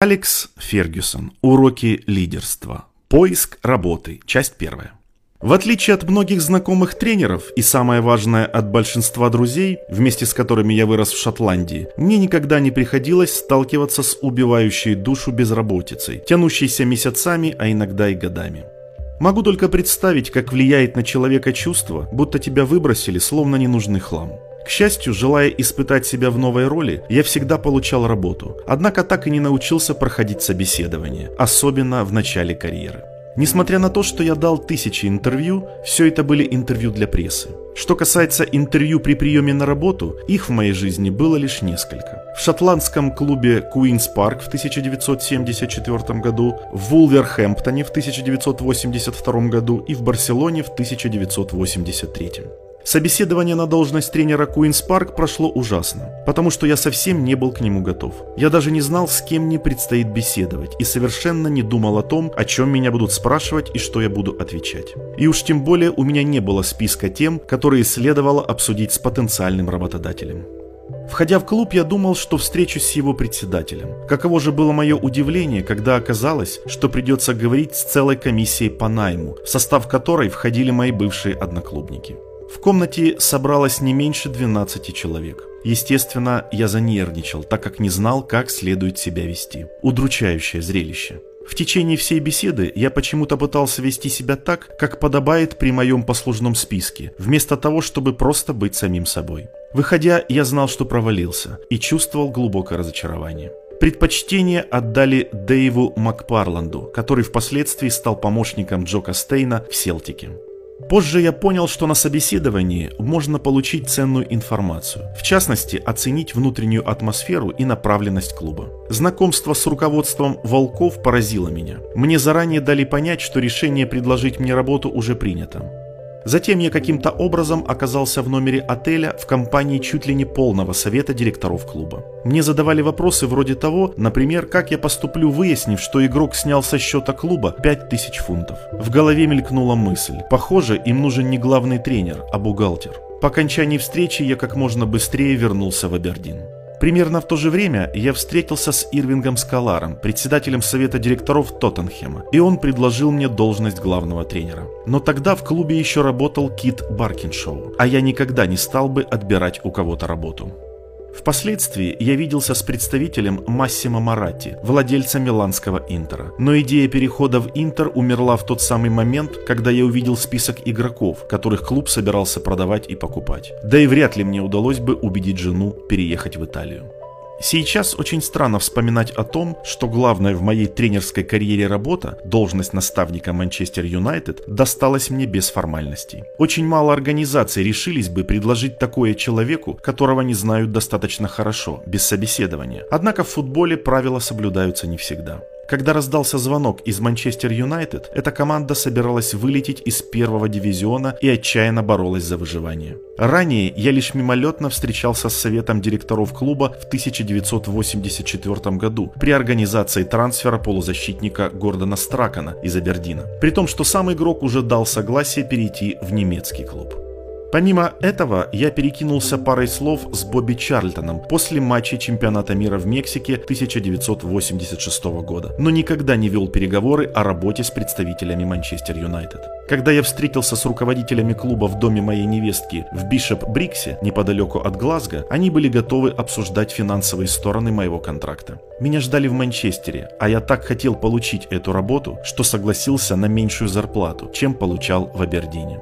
Алекс Фергюсон. Уроки лидерства. Поиск работы. Часть первая. В отличие от многих знакомых тренеров и самое важное от большинства друзей, вместе с которыми я вырос в Шотландии, мне никогда не приходилось сталкиваться с убивающей душу безработицей, тянущейся месяцами, а иногда и годами. Могу только представить, как влияет на человека чувство, будто тебя выбросили, словно ненужный хлам. К счастью, желая испытать себя в новой роли, я всегда получал работу, однако так и не научился проходить собеседование, особенно в начале карьеры. Несмотря на то, что я дал тысячи интервью, все это были интервью для прессы. Что касается интервью при приеме на работу, их в моей жизни было лишь несколько. В шотландском клубе Queen's Park в 1974 году, в Вулверхэмптоне в 1982 году и в Барселоне в 1983. Собеседование на должность тренера Queen's Park прошло ужасно, потому что я совсем не был к нему готов. Я даже не знал, с кем мне предстоит беседовать, и совершенно не думал о том, о чем меня будут спрашивать и что я буду отвечать. И уж тем более у меня не было списка тем, которые следовало обсудить с потенциальным работодателем. Входя в клуб, я думал, что встречусь с его председателем. Каково же было мое удивление, когда оказалось, что придется говорить с целой комиссией по найму, в состав которой входили мои бывшие одноклубники. В комнате собралось не меньше 12 человек. Естественно, я занервничал, так как не знал, как следует себя вести. Удручающее зрелище. В течение всей беседы я почему-то пытался вести себя так, как подобает при моем послужном списке, вместо того, чтобы просто быть самим собой. Выходя, я знал, что провалился, и чувствовал глубокое разочарование. Предпочтение отдали Дэйву Макпарланду, который впоследствии стал помощником Джока Стейна в Селтике. Позже я понял, что на собеседовании можно получить ценную информацию, в частности, оценить внутреннюю атмосферу и направленность клуба. Знакомство с руководством «Волков» поразило меня. Мне заранее дали понять, что решение предложить мне работу уже принято. Затем я каким-то образом оказался в номере отеля в компании чуть ли не полного совета директоров клуба. Мне задавали вопросы вроде того, например, как я поступлю, выяснив, что игрок снял со счета клуба 5000 фунтов. В голове мелькнула мысль. Похоже, им нужен не главный тренер, а бухгалтер. По окончании встречи я как можно быстрее вернулся в Абердин. Примерно в то же время я встретился с Ирвингом Скаларом, председателем совета директоров Тоттенхема, и он предложил мне должность главного тренера. Но тогда в клубе еще работал Кит Баркиншоу, а я никогда не стал бы отбирать у кого-то работу. Впоследствии я виделся с представителем Массимо Маратти, владельца миланского Интера. Но идея перехода в Интер умерла в тот самый момент, когда я увидел список игроков, которых клуб собирался продавать и покупать. Да и вряд ли мне удалось бы убедить жену переехать в Италию. Сейчас очень странно вспоминать о том, что главная в моей тренерской карьере работа, должность наставника Манчестер Юнайтед, досталась мне без формальностей. Очень мало организаций решились бы предложить такое человеку, которого не знают достаточно хорошо, без собеседования. Однако в футболе правила соблюдаются не всегда. Когда раздался звонок из Манчестер Юнайтед, эта команда собиралась вылететь из первого дивизиона и отчаянно боролась за выживание. Ранее я лишь мимолетно встречался с советом директоров клуба в 1984 году при организации трансфера полузащитника Гордона Стракана из Абердина, при том, что сам игрок уже дал согласие перейти в немецкий клуб. Помимо этого, я перекинулся парой слов с Бобби Чарльтоном после матча чемпионата мира в Мексике 1986 года, но никогда не вел переговоры о работе с представителями Манчестер Юнайтед. Когда я встретился с руководителями клуба в доме моей невестки в Бишоп Бриксе, неподалеку от Глазго, они были готовы обсуждать финансовые стороны моего контракта. Меня ждали в Манчестере, а я так хотел получить эту работу, что согласился на меньшую зарплату, чем получал в Абердине.